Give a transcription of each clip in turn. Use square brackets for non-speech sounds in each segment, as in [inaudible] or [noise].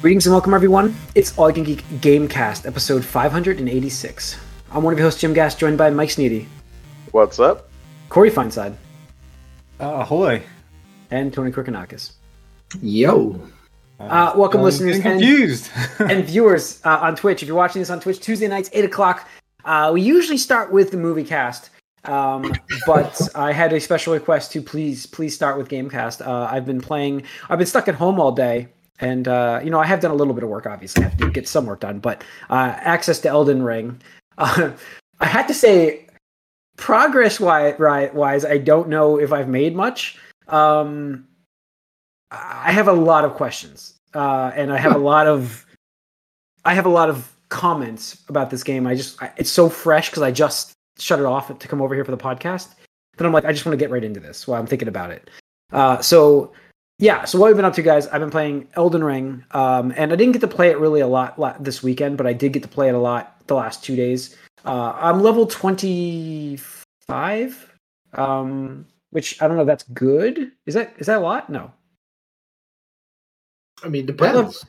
Greetings and welcome, everyone. It's All You Can Geek Gamecast, episode 586. I'm one of your hosts, Jim Gass, joined by Mike Sneedy, What's up? Corey Feinside, Uh, ahoy. and Tony Krikanakis. Yo. Uh, welcome, I'm listeners getting and, [laughs] and viewers uh, on Twitch. If you're watching this on Twitch, Tuesday nights, 8 o'clock. Uh, we usually start with the movie cast, um, but [laughs] I had a special request to please, please start with Gamecast. Uh, I've been playing, I've been stuck at home all day. And uh, you know, I have done a little bit of work. Obviously, I have to get some work done. But uh, access to Elden Ring, [laughs] uh, I had to say, progress wise, I don't know if I've made much. Um, I have a lot of questions, uh, and I have a lot of, I have a lot of comments about this game. I just, I, it's so fresh because I just shut it off to come over here for the podcast. But I'm like, I just want to get right into this while I'm thinking about it. Uh, so yeah, so what we've been up to, guys? I've been playing Elden Ring, um, and I didn't get to play it really a lot, lot this weekend, but I did get to play it a lot the last two days. Uh, I'm level 25, um, which I don't know if that's good. Is that is that a lot? No. I mean, What level, depends.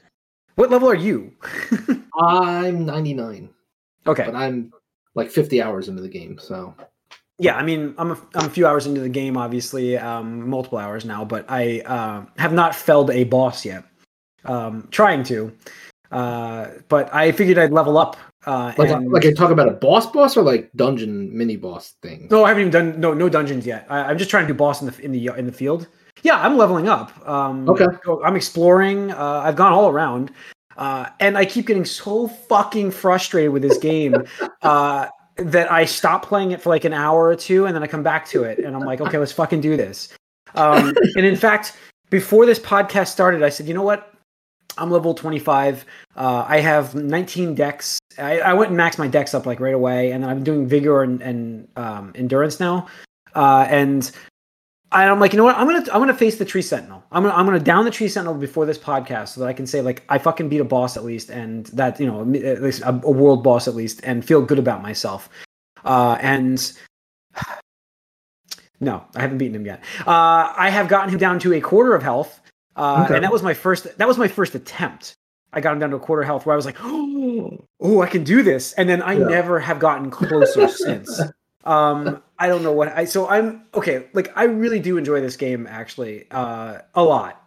what level are you? [laughs] I'm 99, okay. but I'm like 50 hours into the game, so Yeah, I mean, I'm a, I'm a few hours into the game, obviously, um, multiple hours now, but I uh, have not felled a boss yet. Um, trying to, uh, but I figured I'd level up. Uh, like and... like I talk about a boss boss or like dungeon mini boss thing. No, I haven't even done no no dungeons yet. I, I'm just trying to do boss in the in the in the field. Yeah, I'm leveling up. Um, Okay. I'm exploring. Uh, I've gone all around, uh, and I keep getting so fucking frustrated with this game [laughs] uh, that I stop playing it for like an hour or two, and then I come back to it, and I'm like, okay, let's fucking do this. Um, and in fact, before this podcast started, I said, you know what? I'm level 25. Uh, I have 19 dex. I, I went and maxed my dex up like right away, and I'm doing vigor and, and um, endurance now. Uh, and I'm like, you know what? I'm gonna I'm gonna face the tree sentinel. I'm gonna I'm gonna down the tree sentinel before this podcast so that I can say like I fucking beat a boss at least, and that you know at least a, a world boss at least, and feel good about myself. Uh, and [sighs] no, I haven't beaten him yet. Uh, I have gotten him down to a quarter of health, uh, Okay. and that was my first. That was my first attempt. I got him down to a quarter health, where I was like, "Oh, [gasps] oh I can do this," and then I Yeah. never have gotten closer [laughs] since. Um, I don't know what I. So I'm okay. Like I really do enjoy this game, actually, uh, a lot.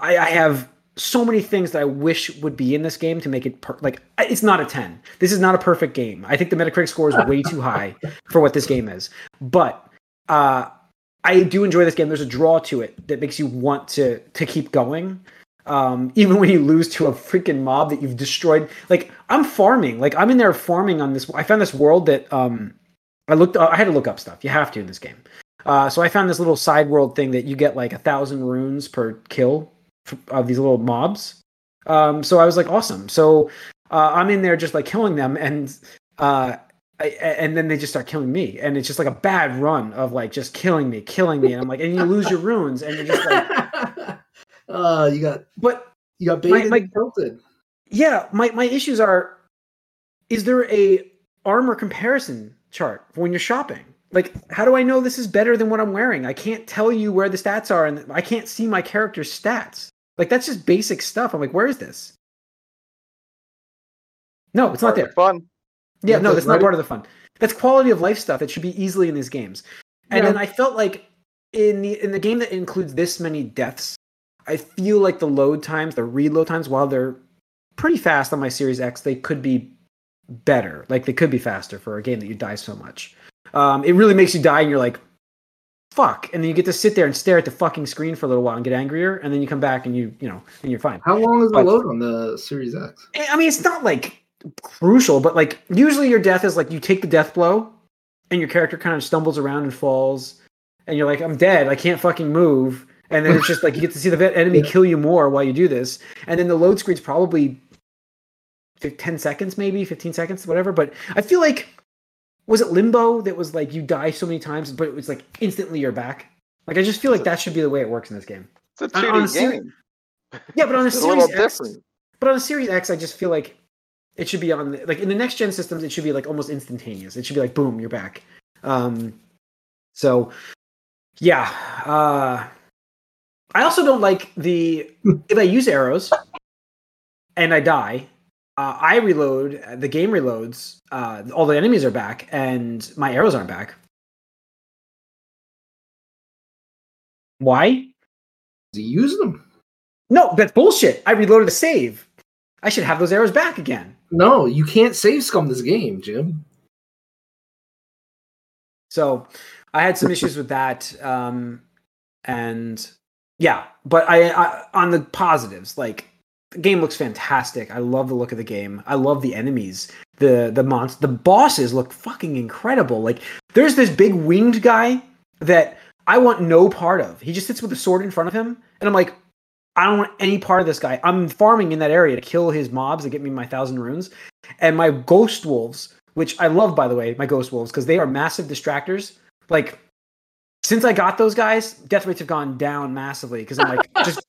I, I have so many things that I wish would be in this game to make it per- like it's not a 10. This is not a perfect game. I think the Metacritic score is [laughs] way too high for what this game is. But uh I do enjoy this game. There's a draw to it that makes you want to to keep going. Um, even when you lose to a freaking mob that you've destroyed. Like I'm farming. Like I'm in there farming on this I found this world that um I looked I had to look up stuff. You have to in this game. Uh, so I found this little side world thing that you get like a thousand runes per kill of these little mobs. Um, so I was like, awesome. So uh, I'm in there just like killing them, and uh, I, and then they just start killing me, and it's just like a bad run of like just killing me, killing me, and I'm like, and you lose your runes, and you're just like, [laughs] uh, you got but you got My- baited my- and tilted. yeah, my my issues are, is there a armor comparison chart for when you're shopping? Like, how do I know this is better than what I'm wearing? I can't tell you where the stats are, and I can't see my character's stats. Like, that's just basic stuff. I'm like, where is this? No, it's not Part of there. the Fun. Yeah, Yeah, no, that's not right- part of the fun. That's quality of life stuff that should be easily in these games. And Yeah. then I felt like in the in the game that includes this many deaths, I feel like the load times, the reload times, while they're pretty fast on my Series X, they could be better. Like they could be faster for a game that you die so much. Um, it really makes you die, and you're like, "Fuck!" And then you get to sit there and stare at the fucking screen for a little while and get angrier, and then you come back and you, you know, and you're fine. How long is the But- load on the Series X? I mean, it's not like crucial, but like usually your death is like you take the death blow, and your character kind of stumbles around and falls, and you're like, I'm dead, I can't fucking move, and then it's just like you get to see the [laughs] enemy Yeah. kill you more while you do this, and then the load screen's probably fif- ten seconds, maybe fifteen seconds, whatever. But I feel like was it Limbo that was like you die so many times, but it was like instantly you're back. Like I just feel like that should be the way it works in this game. It's a 2D on a seri- game. Yeah, but on a [laughs] Series little X, different. but on a Series X, I just feel like it should be on the, like in the next gen systems, it should be like almost instantaneous. It should be like boom, you're back. Um, so yeah, uh, I also don't like the if I use arrows, and I die, uh, I reload. The game reloads. Uh, all the enemies are back, and my arrows aren't back. Why? He use them. No, that's bullshit. I reloaded a save. I should have those arrows back again. No, you can't save scum this game, Jim. So I had some issues with that. Um, and yeah, but I, I on the positives, like the game looks fantastic. I love the look of the game. I love the enemies. The the monst the bosses look fucking incredible. Like there's this big winged guy that I want no part of. He just sits with a sword in front of him, and I'm like, I don't want any part of this guy. I'm farming in that area to kill his mobs to get me my thousand runes. And my ghost wolves, which I love by the way, my ghost wolves, because they are massive distractors. Like since I got those guys, death rates have gone down massively because I'm like [laughs] just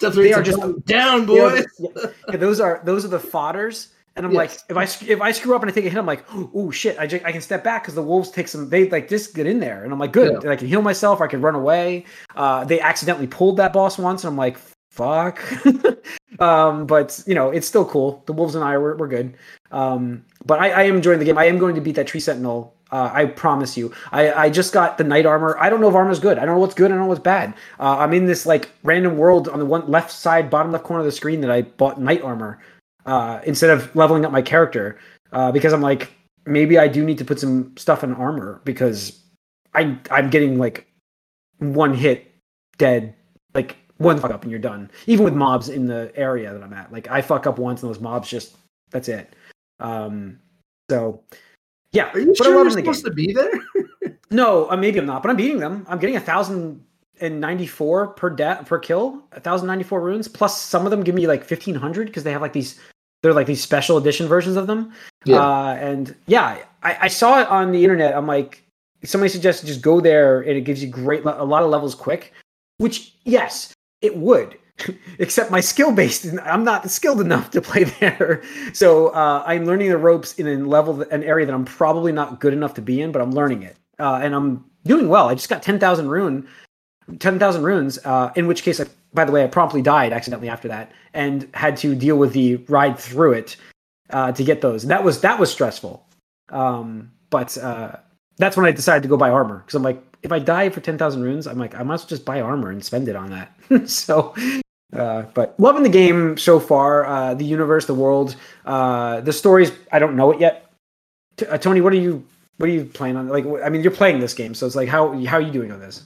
They are just- down, you know, boys. yeah, those are those are the fodders. And I'm Yes. like, if I if I screw up and I take a hit, I'm like, oh shit, I, ju- I can step back because the wolves take some. They like just get in there, and I'm like, good, Yeah. I can heal myself. I can run away. Uh, they accidentally pulled that boss once, and I'm like, fuck. [laughs] um, but you know, it's still cool. The wolves and I were, we're good. Um, but I, I am enjoying the game. I am going to beat that tree sentinel. Uh, I promise you. I, I just got the knight armor. I don't know if armor's good. I don't know what's good. I don't know what's bad. Uh, I'm in this like random world on the one left side, bottom left corner of the screen that I bought knight armor uh, instead of leveling up my character uh, because I'm like maybe I do need to put some stuff in armor because I I'm getting like one hit dead like one fuck up and you're done even with mobs in the area that I'm at like I fuck up once and those mobs just that's it um so yeah Are you but sure I'm you're the game supposed to be there? [laughs] no uh, maybe I'm not but I'm beating them. I'm getting a thousand and 94 per death per kill 1094 runes plus some of them give me like 1500 because they have like these they're like these special edition versions of them. Yeah. uh, and yeah I, I saw it on the internet. I'm like somebody suggested just go there and it gives you great a lot of levels quick which yes it would [laughs] except my skill based i'm not skilled enough to play there [laughs] so uh, i'm learning the ropes in a level an area that i'm probably not good enough to be in but i'm learning it uh, and i'm doing well i just got 10000 rune 10,000 runes, uh, in which case, I, by the way, I promptly died accidentally after that and had to deal with the ride through it uh, to get those. And that was that was stressful. Um, but uh, that's when I decided to go buy armor because I'm like, if I die for 10,000 runes, I'm like, I must just buy armor and spend it on that. [laughs] so, uh, but loving the game so far, uh, the universe, the world, uh, the stories. I don't know it yet. T- uh, Tony, what are you? What are you playing on? Like, I mean, you're playing this game, so it's like, how how are you doing on this?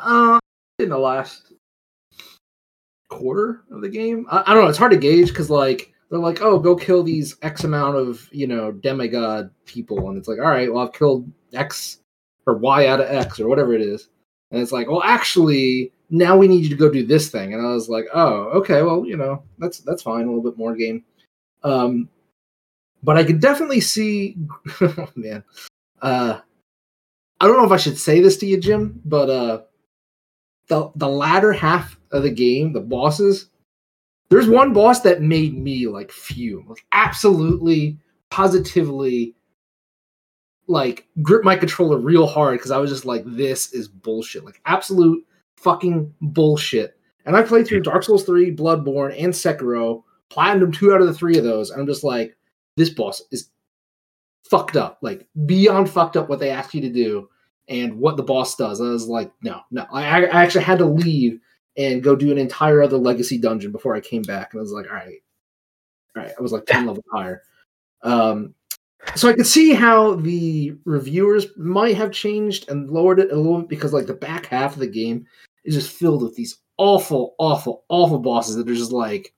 Uh, in the last quarter of the game, I, I don't know. It's hard to gauge because like they're like, oh, go kill these X amount of you know demigod people, and it's like, all right, well, I've killed X or Y out of X or whatever it is, and it's like, well, actually, now we need you to go do this thing, and I was like, oh, okay, well, you know, that's that's fine, a little bit more game. Um, but I could definitely see, [laughs] oh, man. Uh, I don't know if I should say this to you, Jim, but uh, the the latter half of the game, the bosses, there's one boss that made me like fume, like absolutely, positively, like grip my controller real hard because I was just like, this is bullshit, like absolute fucking bullshit. And I played through Dark Souls 3, Bloodborne, and Sekiro, platinum two out of the three of those, and I'm just like, this boss is fucked up, like beyond fucked up what they ask you to do and what the boss does. I was like, no, no. I, I actually had to leave and go do an entire other legacy dungeon before I came back. And I was like, all right, all right. I was like 10 [laughs] levels higher. Um, so I could see how the reviewers might have changed and lowered it a little bit because like the back half of the game is just filled with these awful, awful, awful bosses that are just like,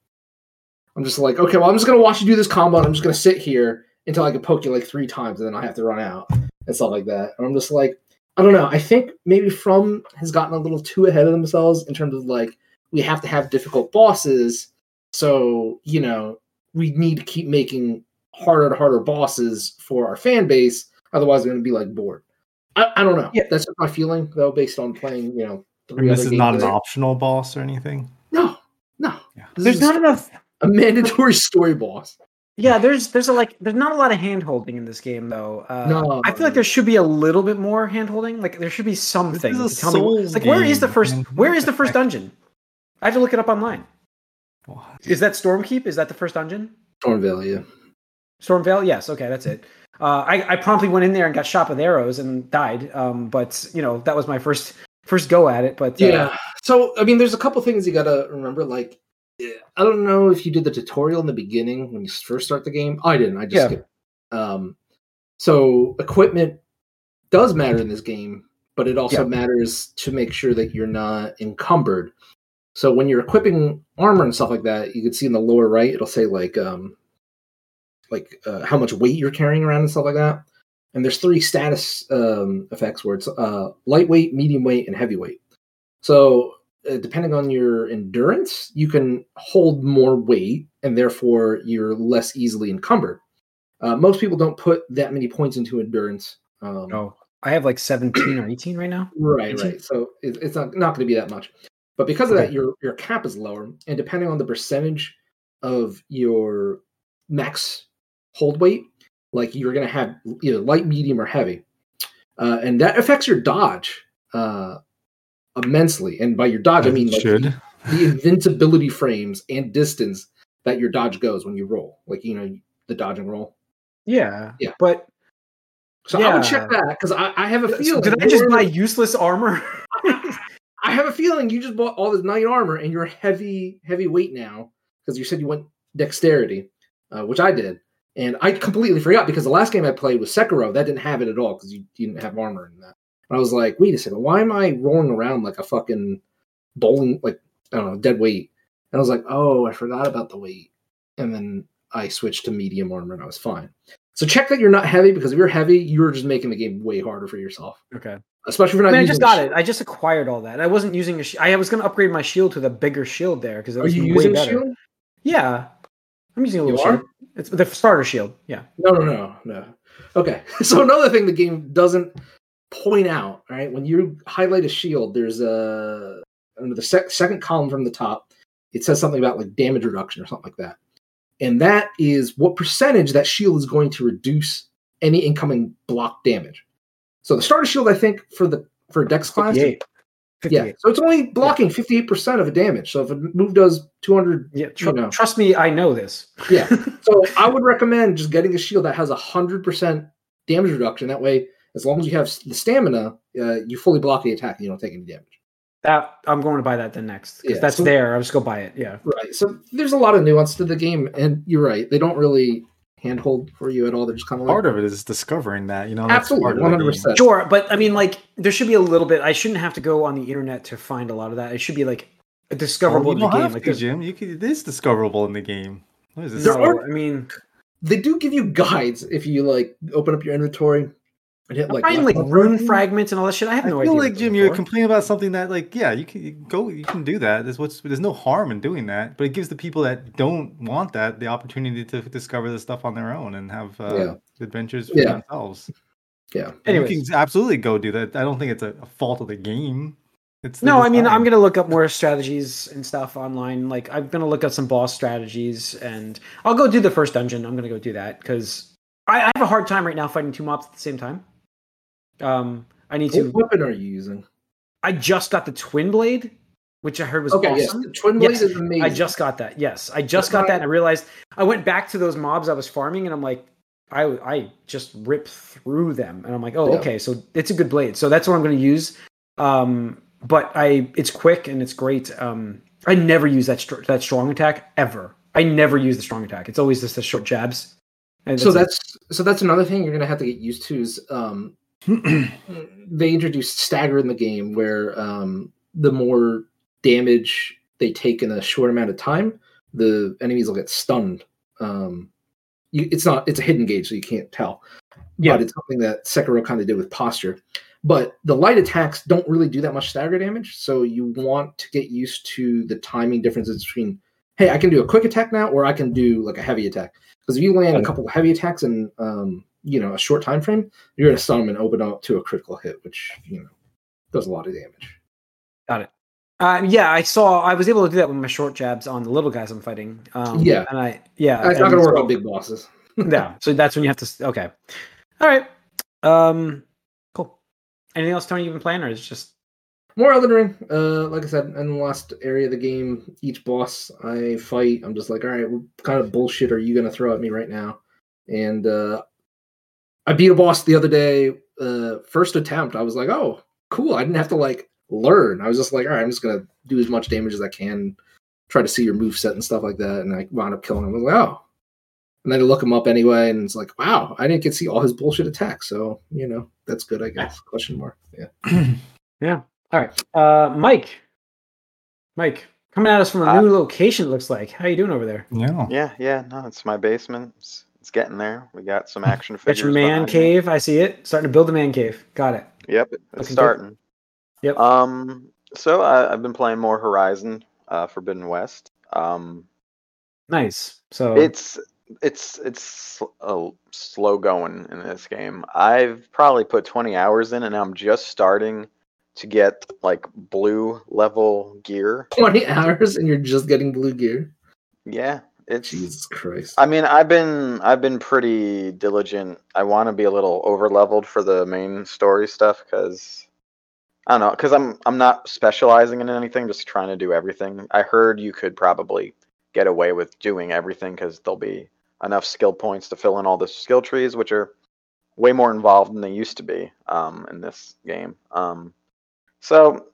I'm just like, okay, well, I'm just gonna watch you do this combo. And I'm just gonna sit here until I can poke you like three times, and then I have to run out and stuff like that. And I'm just like, I don't know. I think maybe From has gotten a little too ahead of themselves in terms of like we have to have difficult bosses, so you know we need to keep making harder and harder bosses for our fan base. Otherwise, they're going to be like bored. I, I don't know. Yeah. That's just my feeling though, based on playing. You know, three this other is not an games. optional boss or anything. No, no. Yeah. There's not enough a mandatory story boss. Yeah, there's there's a like there's not a lot of hand holding in this game though. Uh, No. I feel like there should be a little bit more hand holding. Like there should be something This is to a tell me. Souls Like where is the first where is the first dungeon? I have to look it up online. What? Is that Stormkeep? Is that the first dungeon? Stormveil, yeah. Stormveil? Yes. Okay, that's it. Uh, I, I promptly went in there and got shot with arrows and died. Um, but you know that was my first first go at it. But uh, Yeah. So I mean, there's a couple things you gotta remember. Like, I don't know if you did the tutorial in the beginning when you first start the game. I didn't. I just Yeah. skipped. Um, so equipment does matter in this game, but it also Yeah. matters to make sure that you're not encumbered. So when you're equipping armor and stuff like that, you can see in the lower right, it'll say like um, like uh, how much weight you're carrying around and stuff like that. And there's three status um, effects where it's uh, lightweight, medium weight, and heavyweight. So uh, depending on your endurance, you can hold more weight, and therefore you're less easily encumbered. Uh, most people don't put that many points into endurance. Um, Oh, I have like 17 or 18 right now. Right, 18? right. So it, it's not not going to be that much, but because of that, your your cap is lower, and depending on the percentage of your max hold weight, like you're going to have either light, medium, or heavy, uh, and that affects your dodge uh, immensely. And by your dodge, I As mean like should. the invincibility frames and distance that your dodge goes when you roll, like you know the dodge and roll. Yeah. Yeah. But So I would check Yeah. that because I, I have a so feeling. did I just you're- buy useless armor? [laughs] I have a feeling you just bought all this knight armor and you're heavy heavy weight now because you said you went dexterity, uh, which I did, and I completely forgot because the last game I played was Sekiro that didn't have it at all because you, you didn't have armor in that. And I was like, wait a second, why am I rolling around like a fucking bowling like I don't know dead weight? And I was like, oh, I forgot about the weight, and then I switched to medium armor and I was fine. So check that you're not heavy because if you're heavy, you're just making the game way harder for yourself, okay. especially if you're I not. mean, I just got shield. it. I just acquired all that. I wasn't using a. Sh- I was going to upgrade my shield to the bigger shield there because it Are was you way using better. shield? Yeah, I'm using a You little are? It's the starter shield. Yeah. No, no, no, no. Okay. [laughs] So another thing the game doesn't point out, right? When you highlight a shield, there's a under the sec- second column from the top, it says something about like damage reduction or something like that. And that is what percentage that shield is going to reduce any incoming block damage. So the starter shield, I think, for the for Dex class, 58. Yeah. So it's only blocking 58% of the damage. So if a move does 200 Yeah. Tr- you know. Trust me, I know this. Yeah. [laughs] So I would recommend just getting a shield that has a hundred percent damage reduction. That way, as long as you have the stamina, uh, you fully block the attack and you don't take any damage. That I'm going to buy that then next because Yeah, that's so- there. I'll just go buy it. Yeah. Right. So there's a lot of nuance to the game, and you're right. They don't really handhold for you at all. They're just kind of like Part of it is discovering that, you know. that's absolutely part of one the hundred percent. Sure, but I mean, like, there should be a little bit. I shouldn't have to go on the internet to find a lot of that. It should be like a discoverable Well, in the game. Like, to, there's- Jim. You can, it is discoverable in the game. What is this? There no, are- I mean, They do give you guides if you like open up your inventory and hit I'm like like rune fragments and all that shit. I have I no feel idea. like Jim, you're complaining about something that, like, yeah, you can you go, you can do that. There's what's there's no harm in doing that, but it gives the people that don't want that the opportunity to discover the stuff on their own and have uh, Yeah. adventures for Yeah. themselves. Yeah. Anyways. you can absolutely go do that. I don't think it's a, a fault of the game. It's the No, I mean. I'm gonna look up more strategies and stuff online. Like, I'm gonna look up some boss strategies, and I'll go do the first dungeon. I'm gonna go do that because I, I have a hard time right now fighting two mobs at the same time. Um, I need to. What weapon are you using? I just got the twin blade, which I heard was Okay, yes, awesome. the twin blade Yes, is amazing. I just got that. Yes, I just That's got that, and I realized I went back to those mobs I was farming, and I'm like, I I just rip through them, and I'm like, oh, Yeah. okay, so it's a good blade. So that's what I'm going to use. Um, but I, it's quick and it's great. Um, I never use that str- that strong attack ever. I never use the strong attack. It's always just the short jabs. And so it. that's so that's another thing you're gonna have to get used to is um [clears throat] they introduced stagger in the game where um the more damage they take in a short amount of time the enemies will get stunned. Um you, it's not it's a hidden gauge so you can't tell. Yeah. but it's something that sekiro kind of did with posture. But the light attacks don't really do that much stagger damage so you want to get used to the timing differences between hey i can do a quick attack now or i can do like a heavy attack. Because if you land a couple of heavy attacks in um, you know a short time frame, you're gonna stun them and open up to a critical hit, which you know does a lot of damage. got it. Uh, yeah, I saw. I was able to do that with my short jabs on the little guys I'm fighting. Um, Yeah. and I yeah, It's not gonna work so- on big bosses. [laughs] yeah, so that's when you have to. Okay, all right. Um, cool. Anything else, Tony? You've been playing, or is it just more Elden Ring. Uh, like I said, in the last area of the game, each boss I fight, I'm just like, all right, what kind of bullshit are you gonna throw at me right now? And uh, I beat a boss the other day. Uh, first attempt, I was like, oh, cool. I didn't have to like learn. I was just like, all right, I'm just gonna do as much damage as I can, try to see your move set and stuff like that. And I wound up killing him. I was like, oh. And then I look him up anyway, and it's like, wow, I didn't get to see all his bullshit attacks. So you know, that's good, I guess. Question mark. Yeah. [clears throat] yeah. All right. Uh, Mike. Mike, coming at us from a Uh, new location. It looks like. How you doing over there? Yeah. Yeah, yeah, no, it's my basement. It's, it's getting there. We got some action Got figures. your man behind me. cave. I see it. Starting to build the man cave. Got it. Yep, it's Looking good. starting. Yep. Um, so I, I've been playing more Horizon, uh, Forbidden West. Um, Nice. So it's it's it's sl- uh, slow going in this game. I've probably put 20 hours in, and I'm just starting to get like blue level gear. 20 [laughs] hours and you're just getting blue gear. Yeah, it's Jesus Christ. I mean, I've been I've been pretty diligent. I want to be a little over leveled for the main story stuff because I don't know because I'm I'm not specializing in anything, just trying to do everything. I heard you could probably get away with doing everything because there'll be enough skill points to fill in all the skill trees, which are way more involved than they used to be um, in this game. Um, so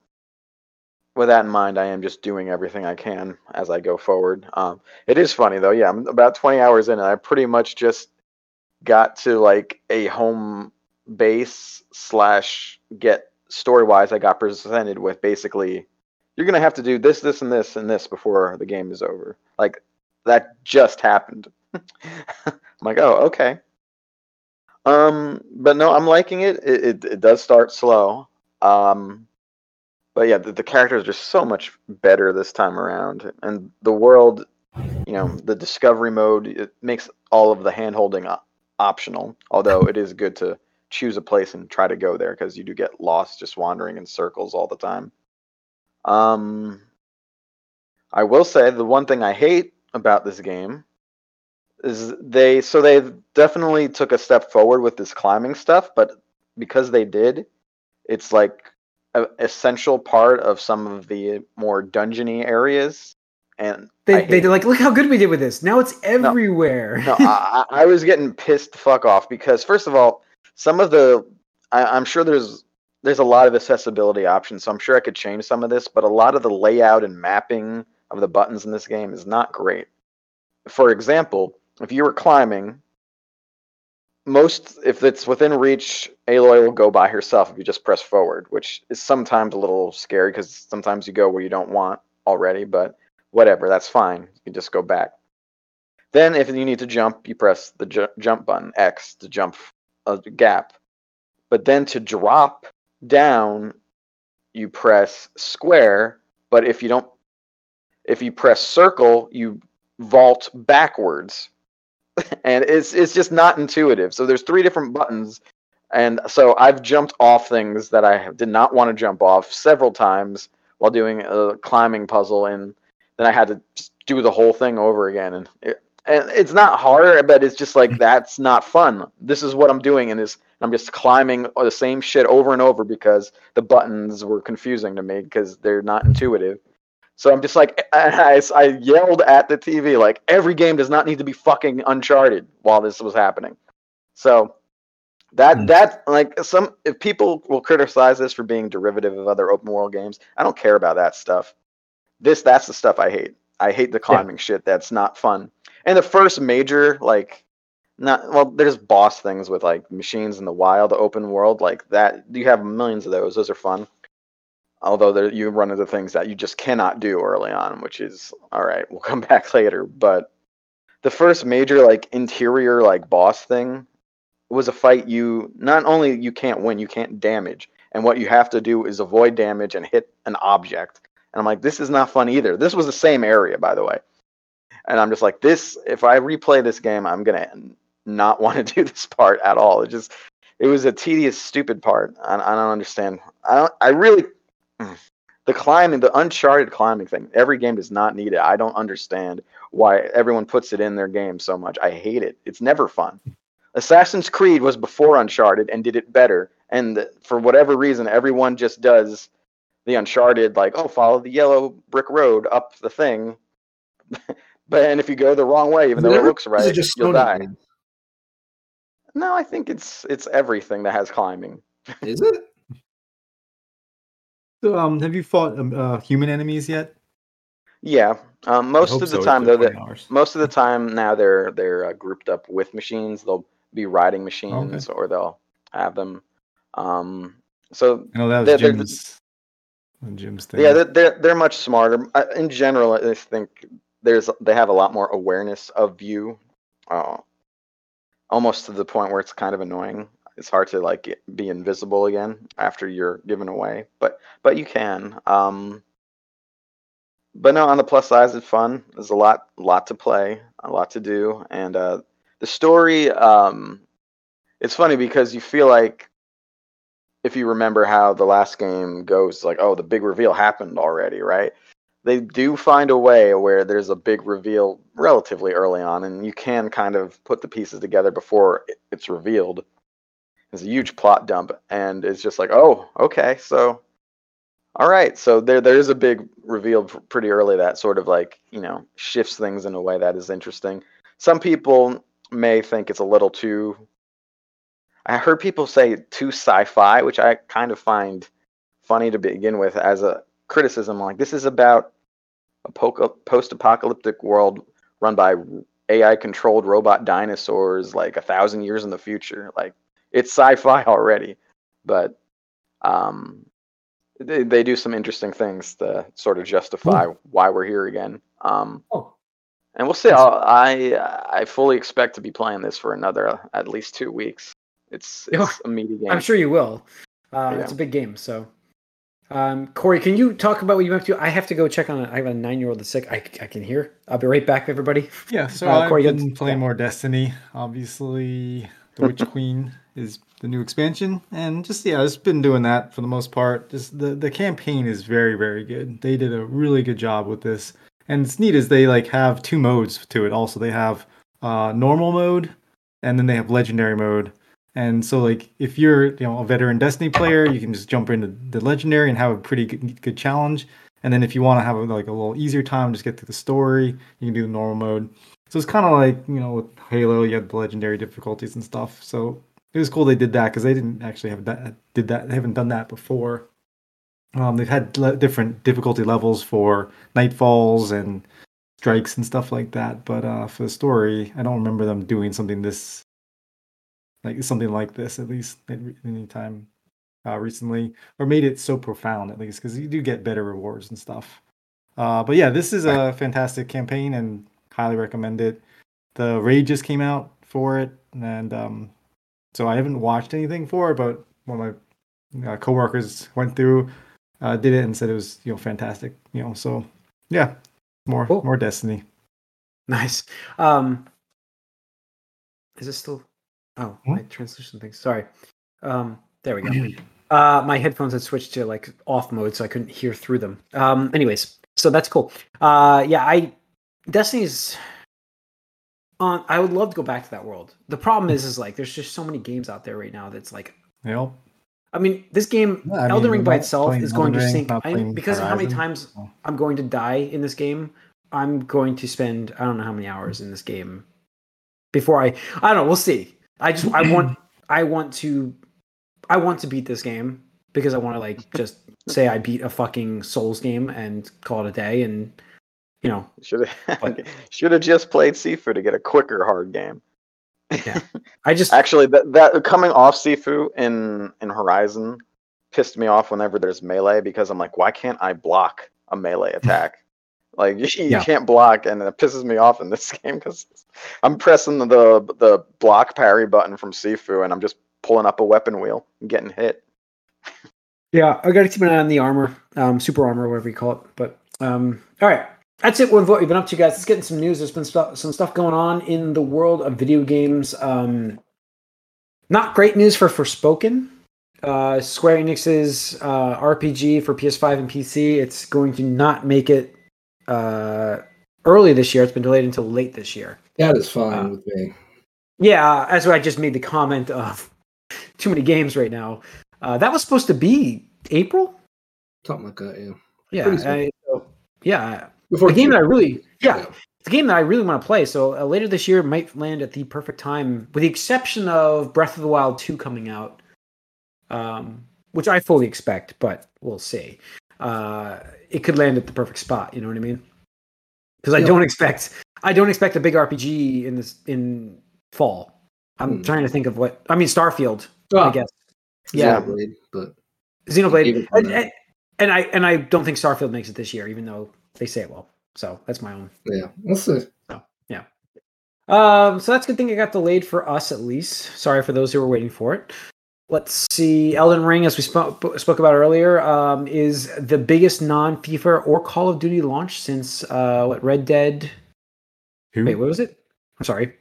with that in mind, I am just doing everything I can as I go forward. Um, it is funny though. Yeah, I'm about 20 hours in, and I pretty much just got to like a home base slash get story wise. I got presented with basically, you're gonna have to do this, this, and this, and this before the game is over. Like that just happened. [laughs] I'm like, oh, okay. Um, but no, I'm liking it. It it, it does start slow. Um, but yeah, the, the characters are so much better this time around, and the world, you know, the discovery mode it makes all of the hand holding op- optional. Although it is good to choose a place and try to go there because you do get lost just wandering in circles all the time. Um, I will say the one thing I hate about this game is they so they definitely took a step forward with this climbing stuff, but because they did, it's like an essential part of some of the more dungeony areas. And they they did like look how good we did with this. Now it's everywhere. no, I, I I was getting pissed the fuck off because first of all, some of the I, I'm sure there's there's a lot of accessibility options, so I'm sure I could change some of this, but a lot of the layout and mapping of the buttons in this game is not great. For example, if you were climbing, most if it's within reach, Aloy will go by herself if you just press forward, which is sometimes a little scary because sometimes you go where you don't want already, but whatever, that's fine. You can just go back. Then, if you need to jump, you press the ju- jump button X to jump a gap. But then to drop down, you press square. But if you don't, if you press circle, you vault backwards, [laughs] and it's it's just not intuitive. So there's three different buttons, and so I've jumped off things that I did not want to jump off several times while doing a climbing puzzle, and then I had to do the whole thing over again. And it, and it's not hard, but it's just like mm-hmm. that's not fun. This is what I'm doing, and this I'm just climbing the same shit over and over because the buttons were confusing to me because they're not intuitive. So I'm just like [laughs] I, I yelled at the TV like every game does not need to be fucking Uncharted while this was happening. So that Hmm. that like some if people will criticize this for being derivative of other open world games, I don't care about that stuff. This that's the stuff I hate. I hate the climbing shit. That's not fun. And the first major like not well there's boss things with like machines in the wild the open world like that you have millions of those those are fun although there, you run into things that you just cannot do early on which is all right we'll [laughs] come back later. But the first major like interior like boss thing was a fight you not only you can't win you can't damage. And what you have to do is avoid damage and hit an object. And i'm like this is not fun either. This was the same area by the way. And i'm just like this if i replay this game i'm gonna not [laughs] want to do this part at all. It just it was a tedious stupid part. I, I don't understand. I don't i really the climbing the uncharted climbing thing every game does not need it i don't understand why everyone puts it in their game so much i hate it it's never fun assassin's creed was before uncharted and did it better and for whatever reason everyone just does the Uncharted, like, oh, follow the yellow brick road up the thing. [laughs] but and if you go the wrong way, even though it looks right, you'll die. No, I think it's it's everything that has climbing. Is it? So, um, have you fought um, uh, human enemies yet? Yeah, um, most of the so, time though, that most of the time now they're they're uh, grouped up with machines. They'll be riding machines, or they'll have them. Um, so I know that was they're- they're Jim's. Jim's thing. yeah, they're, they're they're much smarter. Uh, In general, I think there's they have a lot more awareness of view, uh, almost to the point where it's kind of annoying. It's hard to like be invisible again after you're given away, but but you can. Um, but no, on the plus side, it's fun. There's a lot lot to play, a lot to do, and uh, the story. Um, it's funny because you feel like if you remember how the last game goes, like, oh, the big reveal happened already, right? They do find a way where there's a big reveal relatively early on, and you can kind of put the pieces together before it's revealed. There's a huge plot dump, and it's just like, oh, okay, so, all right, so there there is a big reveal pretty early that sort of like you know shifts things in a way that is interesting. Some people may think it's a little too I heard people say too sci-fi, which I kind of find funny to begin with as a criticism. Like this is about a post-apocalyptic world run by AI-controlled robot dinosaurs, like a thousand years in the future. Like it's sci-fi [laughs] already, but um, they they do some interesting things to sort of justify why we're here again. Um, Oh, and we'll see. I'll, I I fully expect to be playing this for another uh, at least two weeks. It's, [laughs] it's a meaty game. I'm sure you will. Uh, Yeah. It's a big game, so. Um, Corey, can you talk about what you went to? I have to go check on. A, I have a nine-year-old that's sick. I, I can hear. I'll be right back, everybody. Yeah, so Uh, I've Corey, been playing more Destiny. Obviously, the Witch [laughs] Queen is the new expansion, and just yeah, just been doing that for the most part. Just the the campaign is very very good. They did a really good job with this, and it's neat is they like have two modes to it. Also, they have uh, normal mode, and then they have legendary mode. And so, like, if you're you know a veteran Destiny player, you can just jump into the legendary and have a pretty good, good challenge. And then if you want to have like a little easier time, just get through the story, you can do the normal mode. So it's kind of like you know with Halo, you have the legendary difficulties and stuff. So it was cool they did that because they didn't actually have that did that they haven't done that before. Um, they've had le- different difficulty levels for nightfalls and strikes and stuff like that, but uh, for the story, I don't remember them doing something this like something like this at least at any time uh, recently, or made it so profound at least because you do get better rewards and stuff. Uh, but yeah, this is a fantastic campaign and highly recommend it. The raid just came out for it, and um, so I haven't watched anything for it, but one of my uh, coworkers went through, uh, did it, and said it was you know fantastic. You know, so yeah, more Cool. more Destiny. Nice. Um, is this still? Oh, Hmm? my translation thing. Sorry. Um, there we go. [clears throat] Uh, my headphones had switched to like off mode, so I couldn't hear through them. Um, anyways, so that's cool. Uh, yeah, I Destiny's. I would love to go back to that world. The problem is, is like there's just so many games out there right now that's like. You know, I mean, this game, Yeah, Elden mean, Ring by itself is going Elden to sink. I, because of how many times. I'm going to die in this game, I'm going to spend I don't know how many hours in this game before I I don't know, we'll see. I just I want I want to I want to beat this game because I want to like just say I beat a fucking Souls game and call it a day and you know, Should have [laughs] should have just played Sifu to get a quicker hard game. Yeah, [laughs] I just Actually, that that coming off Sifu in in Horizon pissed me off whenever there's melee because I'm like, why can't I block a melee [laughs] attack? Like you Yeah. can't block, and it pisses me off in this game because I'm pressing the the block parry button from Sifu, and I'm just pulling up a weapon wheel and getting hit. Yeah, I got to keep an eye on the armor, um, super armor, whatever you call it. But um, all right, that's it with what we've been up to, guys. Let's get into some news. There's been stuff, some stuff going on in the world of video games. Um, not great news for Forspoken. Uh, Square Enix's uh, RPG for PS5 and PC. It's going to not make it uh, early this year. It's been delayed until late this year. That is fine Uh, with me. Yeah, as I just made the comment of [laughs] too many games right now. Uh, that was supposed to be April. something like that. Yeah. Yeah, I, so, yeah. Before a game that I really, yeah, it's a game that I really want to play. So uh, later this year might land at the perfect time, with the exception of Breath of the Wild two coming out, um, which I fully expect, but we'll see. Uh, it could land at the perfect spot. You know what I mean? Because I Yeah. don't expect, I don't expect a big RPG in this in fall. I'm Hmm. trying to think of what I mean. Starfield, I Ah, guess. Yeah, Xenoblade, but Xenoblade, and, and, and I and I don't think Starfield makes it this year, even though they say it will. So that's my own. yeah, we'll see. Um, so that's a good thing it got delayed for us at least. Sorry for those who were waiting for it. Let's see. Elden Ring, as we spoke spoke about earlier, um, is the biggest non FIFA or Call of Duty launch since uh, what Red Dead. Who? Wait, what was it? I'm sorry.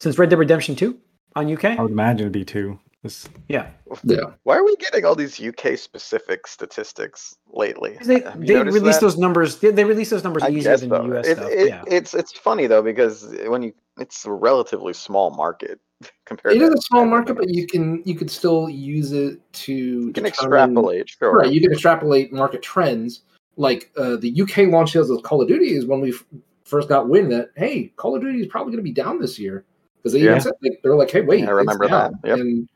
Since Red Dead Redemption Two on UK. I would imagine it'd be two. This- Yeah, Yeah. Why are we getting all these UK specific statistics lately? they Have they release that? those numbers. They, they release those numbers I easier than though. the US It- stuff. it- yeah. It's it's funny though because when you it's a relatively small market [laughs] compared. It to is a small everything market, but you can you could still use it to you can extrapolate. Sure. Right, you can extrapolate market trends. Like uh, the UK launch sales of Call of Duty is when we first got wind that hey, Call of Duty is probably going to be down this year because they Yeah. even said like, they're like, hey, wait, I remember it's down. that. Yep. And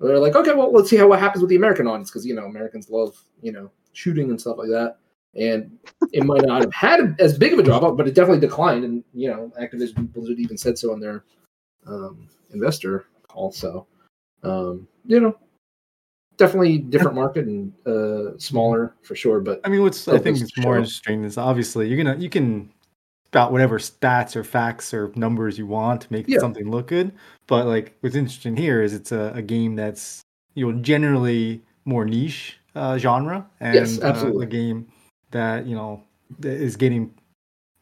they're like, okay, well, let's see how what happens with the American audience because you know Americans love you know shooting and stuff like that. And it might not have had as big of a drop but it definitely declined. And you know, Activision Blizzard even said so in their um, investor call. So, um, you know, definitely different market and uh, smaller for sure. But I mean, what's I think is more interesting is obviously you're gonna you can whatever stats or facts or numbers you want to make Yeah. something look good. But like what's interesting here is it's a, a game that's you know generally more niche uh, genre and Yes, uh, a game that you know is getting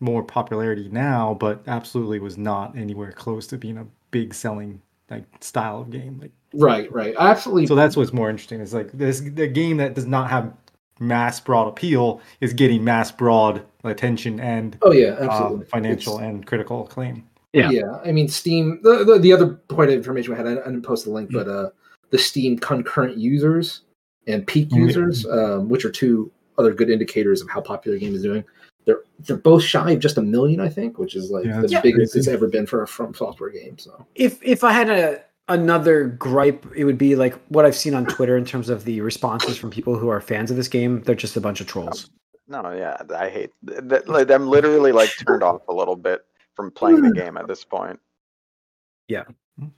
more popularity now, but absolutely was not anywhere close to being a big selling like style of game. Like right, right, absolutely. so that's what's more interesting is like this the game that does not have mass broad appeal is getting mass broad attention and oh yeah, uh, absolutely. financial It's- and critical acclaim. Yeah. yeah. I mean, Steam. The, the the other point of information we had, I, I didn't post the link, Mm-hmm. but uh, the Steam concurrent users and peak Mhm. users, um, which are two other good indicators of how popular the game is doing. They're they're both shy of just a million, I think, which is like Yeah, the biggest crazy. it's ever been for a from software game. So if if I had a another gripe, it would be like what I've seen on Twitter in terms of the responses from people who are fans of this game. They're just a bunch of trolls. No, yeah, I hate that. Like, I'm literally like turned off a little bit from playing the game at this point.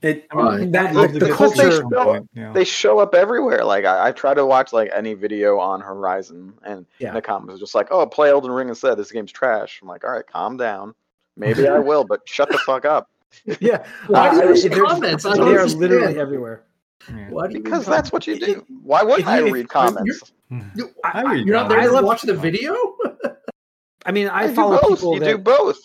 It Right. that Look, the, the the cool thing culture. is- yeah. They show up everywhere. Like I, I try to watch like any video on Horizon, and Yeah. the comments are just like, "Oh, play Elden Ring instead. This game's trash." I'm like, "All right, calm down. Maybe I will, but shut the fuck up." Yeah, [laughs] Why do Uh, you read they're- comments? I They don't are understand. literally everywhere. Yeah. why do Because read that's what you If- do. Why wouldn't if I read comments? You- I read You're not there I to watch the video. I mean, I You do follow both. people You that do both.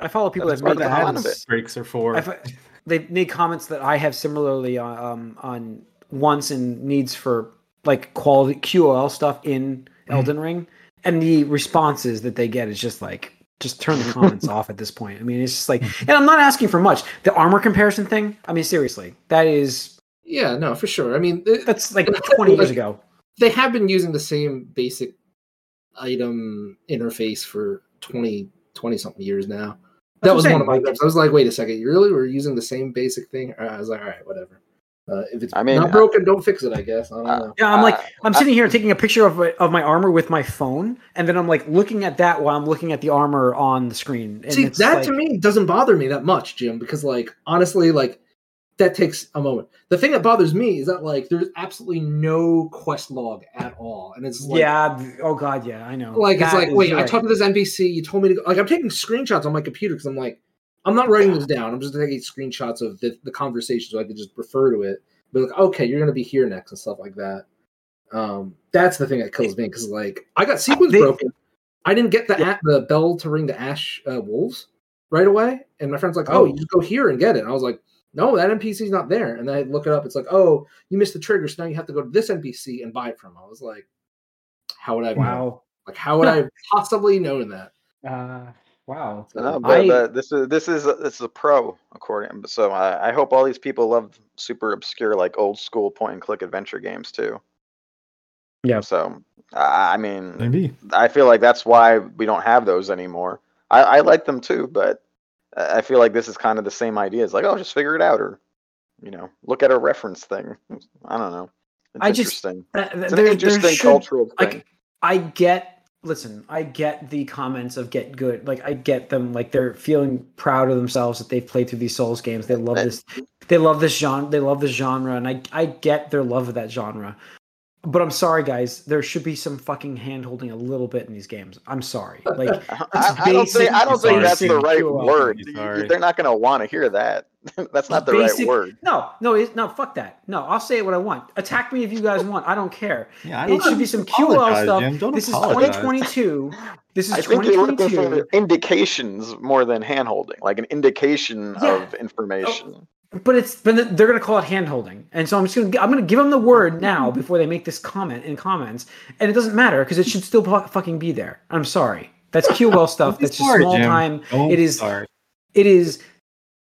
I follow people That's that make the fun comments. breaks are for. I've, they've made comments that I have similarly on um, on wants and needs for like quality QOL stuff in Elden Ring, and the responses that they get is just like just turn the [laughs] comments off at this point. I mean, it's just like, and I'm not asking for much. The armor comparison thing. I mean, seriously, that is yeah, no, for sure. I mean, it- that's like 20 years ago. they have been using the same basic item interface for 20 20 something years now that That's was one of my like- i was like wait a second you really were using the same basic thing i was like all right whatever uh, if it's I mean, not broken don't fix it i guess i don't uh, know Yeah, I'm like, Uh, I'm sitting here taking a picture of my- of my armor with my phone, and then I'm like looking at that while I'm looking at the armor on the screen. And see it's that like, to me doesn't bother me that much jim because like honestly like that takes a moment the thing that bothers me is that like there's absolutely no quest log at all and it's like, yeah. Oh God, yeah, I know. Like it's like, wait, you're I talked to this NPC. You told me to go. Like I'm taking screenshots on my computer because I'm like, I'm not writing this down. I'm just taking screenshots of the, the conversation so I can just refer to it. Be like, okay, you're gonna be here next and stuff like that. Um, that's the thing that kills me because like I got sequence They- broken. I didn't get the a- the bell to ring the Ash uh, Wolves right away, and my friend's like, "Oh, you just go here and get it." And I was like, "No, that NPC's not there." And then I look it up. It's like, "Oh, you missed the trigger, so now you have to go to this NPC and buy it from." I was like, "How would I? know? Wow. Like, how would I [laughs] possibly known that?" Uh, wow. No, I- but, but this is this is this is a pro according. So I, I hope all these people love super obscure like old school point and click adventure games too. Yeah. So I I mean, Maybe. I feel like that's why we don't have those anymore. I, I like them too, but I I feel like this is kind of the same idea. It's like, oh, just figure it out, or you know, look at a reference thing. [laughs] I don't know. It's I just- Uh, It's an there- there interesting should- cultural thing. like I get listen, I get the comments of get good. Like I get them like they're feeling proud of themselves that they've played through these Souls games. They love this they love this genre they love this genre and I I get their love of that genre. But I'm sorry guys, there should be some fucking hand holding a little bit in these games. I'm sorry. [laughs] Like I, I- I don't basic- think I don't think sorry, that's the right QOL. word. You- you- They're not going to want to hear that. [laughs] that's not the right word. No, no, it, no, fuck that. No, I'll say what I want. Attack me if you guys want. I don't care. Yeah, I It don't should be some QOL stuff. Jim. Don't this apologize. is 2022. This is I think you're looking 2022. for indications more than hand holding, like an indication Yeah. of information. But it's but they're gonna call it hand holding, and so I'm just gonna I'm gonna give them the word now before they make this comment in comments, and it doesn't matter because it should still fu- fucking be there. I'm sorry, that's [laughs] QOL stuff. That's just sorry, small Jim. time. Don't It be is sorry. it is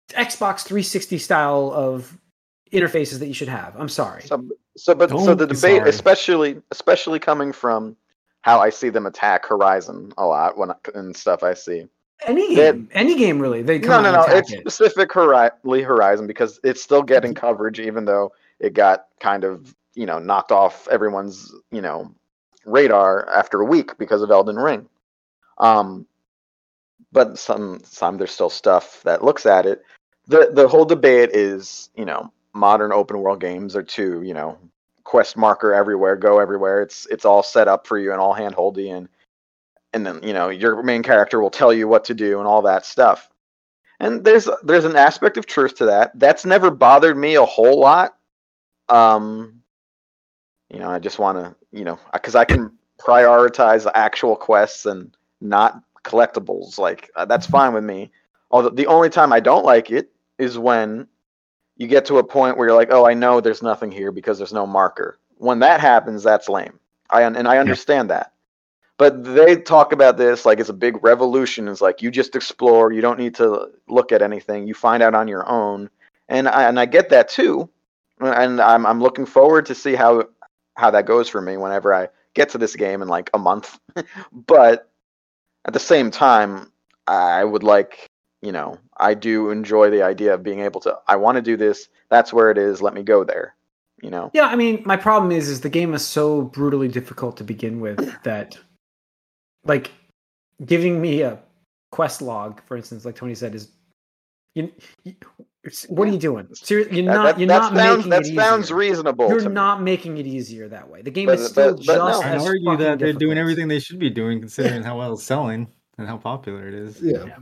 Xbox 360 style of interfaces that you should have. I'm sorry. So, so but so Don't the debate, sorry. especially especially coming from how I see them attack Horizon a lot when I, and stuff I see. Any that- game, any game really. They No, come no, no. attack It's it. specific Horizon because it's still getting coverage, even though it got kind of you know knocked off everyone's you know radar after a week because of Elden Ring. Um, but some some there's still stuff that looks at it. the The whole debate is you know modern open world games are too you know quest marker everywhere, go everywhere. It's it's all set up for you and all hand holdy and and then you know your main character will tell you what to do and all that stuff. And there's there's an aspect of truth to that. That's never bothered me a whole lot. Um, you know, I just want to you know because I can prioritize actual quests and not collectibles. Like uh, that's fine with me. Although the only time I don't like it is when you get to a point where you're like, oh, I know there's nothing here because there's no marker. When that happens, that's lame. I and I understand that. But they talk about this like it's a big revolution. It's like you just explore. You don't need to look at anything. You find out on your own. And I, and I get that too. And I'm I'm looking forward to see how how that goes for me whenever I get to this game in like a month. [laughs] but at the same time, I would like you know I do enjoy the idea of being able to. I want to do this. That's where it is. Let me go there. You know. Yeah, I mean, my problem is, is the game is so brutally difficult to begin with that, like, giving me a quest log, for instance, like Tony said, is you. you what are you doing? Seriously, you're not. that, you're that not sounds making that it sounds easier. reasonable. You're to me. not making it easier that way. The game But- is still but- but no. just I as argue that they're doing everything they should be doing, considering [laughs] how well it's selling and how popular it is. Yeah.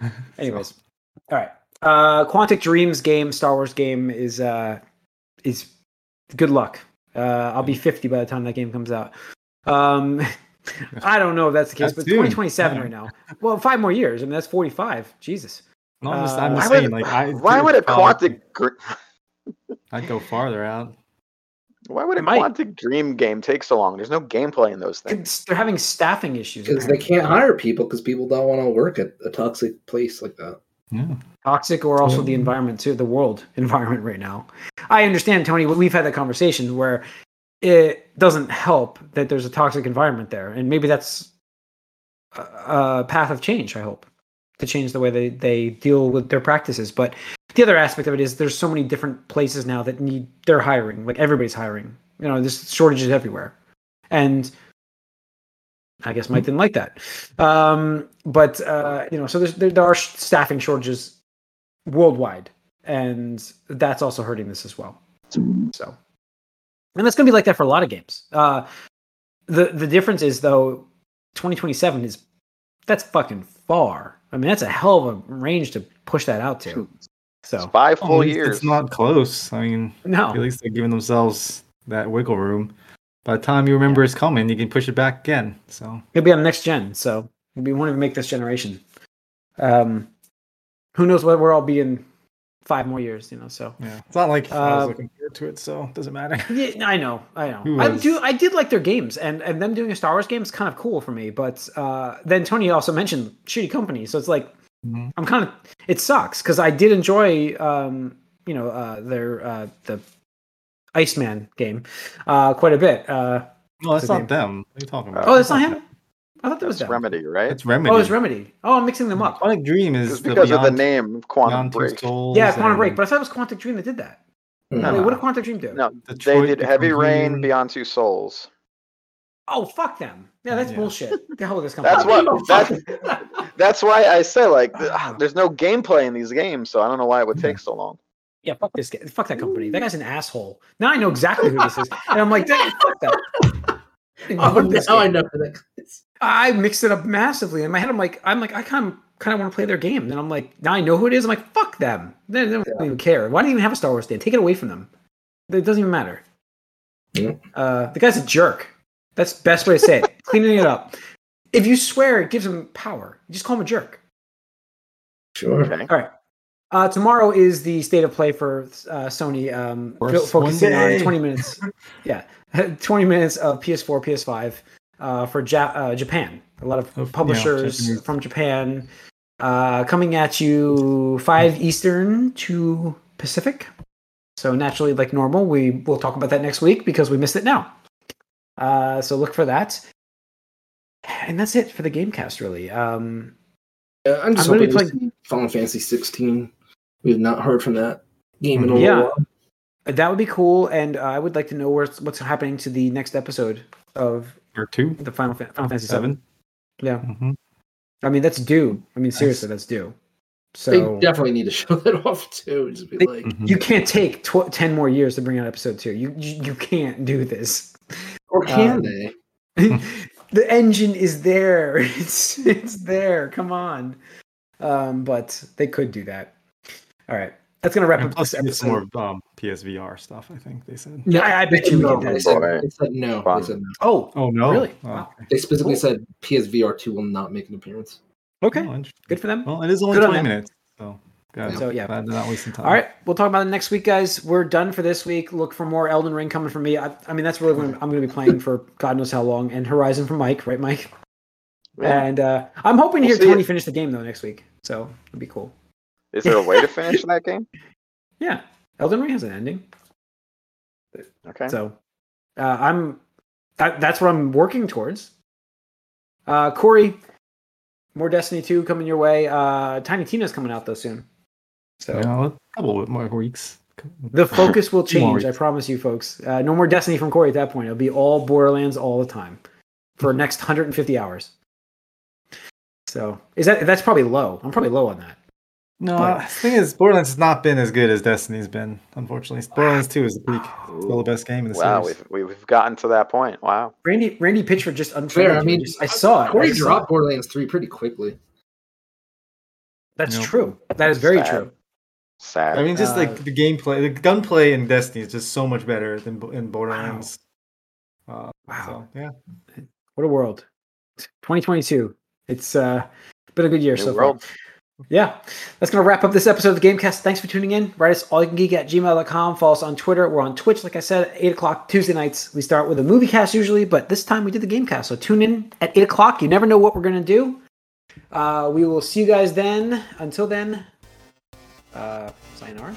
[laughs] Anyways, all right. Uh, Quantic Dreams game, Star Wars game is uh is good luck. Uh, I'll be 50 by the time that game comes out. Um, [laughs] [laughs] I don't know if that's the case, That's but soon. 2027 Yeah. right now. Well, five more years. I mean, that's 45. Jesus. No, I'm just, Uh, I'm just Why saying, would, like, I [laughs] why would a probably- quantic gr- [laughs] I'd go farther out. why would a It might. quantic dream game take so long? There's no gameplay in those things. It's- They're having staffing issues. Because they can't hire people because people don't want to work at a toxic place like that. Yeah. toxic or also the environment too the world environment right now i understand tony we've had that conversation where it doesn't help that there's a toxic environment there. And maybe that's a, a path of change i hope to change the way they, they deal with their practices. But the other aspect of it is there's so many different places now that need they're hiring like everybody's hiring. You know there's shortages everywhere. And I guess Mike didn't like that. Um, but uh, you know, so there's, there, there are staffing shortages worldwide, and that's also hurting this as well. So, and that's going to be like that for a lot of games. Uh, the the difference is though, 2027 is that's fucking far. I mean, that's a hell of a range to push that out to. It's So five full at least years. It's not close. I mean, no. at least they're giving themselves that wiggle room. By the time you remember it's coming, you can push it back again. So it'll be on next gen. So we won't even make this generation. Um, who knows what where I'll be in five more years? You know, so. yeah, it's not like I Uh, was looking forward to it, so it doesn't matter. [laughs] Yeah, I know, I know. I do. I did like their games, and and them doing a Star Wars game is kind of cool for me. But uh, then Tony also mentioned shitty company, so it's like Mhm. I'm kind of. It sucks because I did enjoy, um, you know, uh, their uh, the Iceman game uh, quite a bit. Uh, No, that's not name? them. What are you talking about? Oh, that's not him. I thought that was That's them. Remedy, right? It's Remedy. Oh, it's Remedy. Oh, I'm mixing them up. Quantic Dream It's is because of the Beyond- name Quantum Beyond Break. Souls Yeah, Quantum and Break, but I thought it was Quantic Dream that did that. No. Wait, what did Quantic Dream do? No, they did Become Heavy Rain, Beyond Two Souls. Oh, fuck them. Yeah, that's Yeah. bullshit. the hell with this company. That's what. That's [laughs] that's why I say like there's no gameplay in these games, so I don't know why it would take so long. Yeah, fuck this guy. Fuck that company. That guy's an asshole. Now I know exactly who this is, and I'm like, fuck that. [laughs] Oh, now I know who that is. I mixed it up massively in my head. I'm like, I'm like, I kind of kind of want to play their game. And I'm like, now I know who it is. I'm like, fuck them. They, they don't even care. Why do you even have a Star Wars stand? Take it away from them. It doesn't even matter. Yeah. Uh, the guy's a jerk. That's the best way to say it. [laughs] Cleaning it up. If you swear, it gives him power. You just call him a jerk. Sure. Okay. All right. Uh, tomorrow is the state of play for uh, Sony, um, focusing on 20 minutes. [laughs] yeah, [laughs] 20 minutes of PS4, PS5 uh, for ja- uh, Japan. A lot of Of- yeah, publishers from Japan uh, coming at you 5 Eastern, 2 Pacific. So naturally, like normal, we will talk about that next week because we missed it now. Uh, so look for that. And that's it for the Gamecast, really. Um, Yeah, I'm just I'm hoping be to see Final Fantasy 16. We've not heard from that game in a Yeah. while. That would be cool, and uh, I would like to know where's, what's happening to the next episode of Or two. the Final, Fa- Final Fantasy Seven. Seven. Yeah, hmm I mean that's due. I mean seriously, that's due. So They So definitely need to [laughs] show that off too. Just be They- like, Mm-hmm. you can't take tw- ten more years to bring out episode two. You you, you can't do this. or can um, they? [laughs] the engine is there. [laughs] It's it's there. Come on. Um, but they could do that. All right, that's gonna wrap And up plus, this you get episode. more um, PSVR stuff. I think they said. No, I- I bet you no. get that. They said, they said no. They said no. Oh, Oh no! Really? Oh, okay. They specifically Cool. said PSVR 2 will not make an appearance. okay, Oh, good for them. Well, it is only Good twenty them. minutes, so glad, So, yeah. glad they're not wasting time. All right, we'll talk about it next week, guys. We're done for this week. Look for more Elden Ring coming from me. I, I mean, that's really what I'm going to be playing for God knows how long. And Horizon for Mike, right, Mike? Yeah. And uh, I'm hoping to We'll hear see Tony it. finish the game though next week. So it'd be cool. Is there a way to [laughs] finish that game? Yeah, Elden Ring has an ending. Okay. So uh, I'm that, that's what I'm working towards. Uh, Corey, more Destiny 2 coming your way. Uh, Tiny Tina's coming out though soon. So Yeah, a couple more weeks. the focus [laughs] will change. I promise you, folks. Uh, no more Destiny from Corey at that point. It'll be all Borderlands all the time for [laughs] next 150 hours. So is that that's probably low? I'm probably low on that. No, But- the thing is, Borderlands has not been as good as Destiny's been. Unfortunately, Borderlands Two is the peak, still the best game in the Wow, series. we've we've gotten to that point. Wow. Randy Randy Pitchford just unfair. I mean, Just- I saw it. Corey dropped. Borderlands 3 pretty quickly. That's Yep. true. That is very Sad. true. Sad. I mean, just Uh, like the gameplay, the gunplay in Destiny is just so much better than in Borderlands. Uh, Wow. so, yeah. What a world. 2022. It's uh been a good year New so world. far. Yeah. That's going to wrap up this episode of the Gamecast. Thanks for tuning in. Write us all you can geek at gmail.com. Follow us on Twitter. We're on Twitch, like I said, at 8 o'clock Tuesday nights. We start with a movie cast usually, but this time we did the Gamecast. So tune in at 8 o'clock. You never know what we're going to do. Uh, we will see you guys then. Until then, uh, sayonara.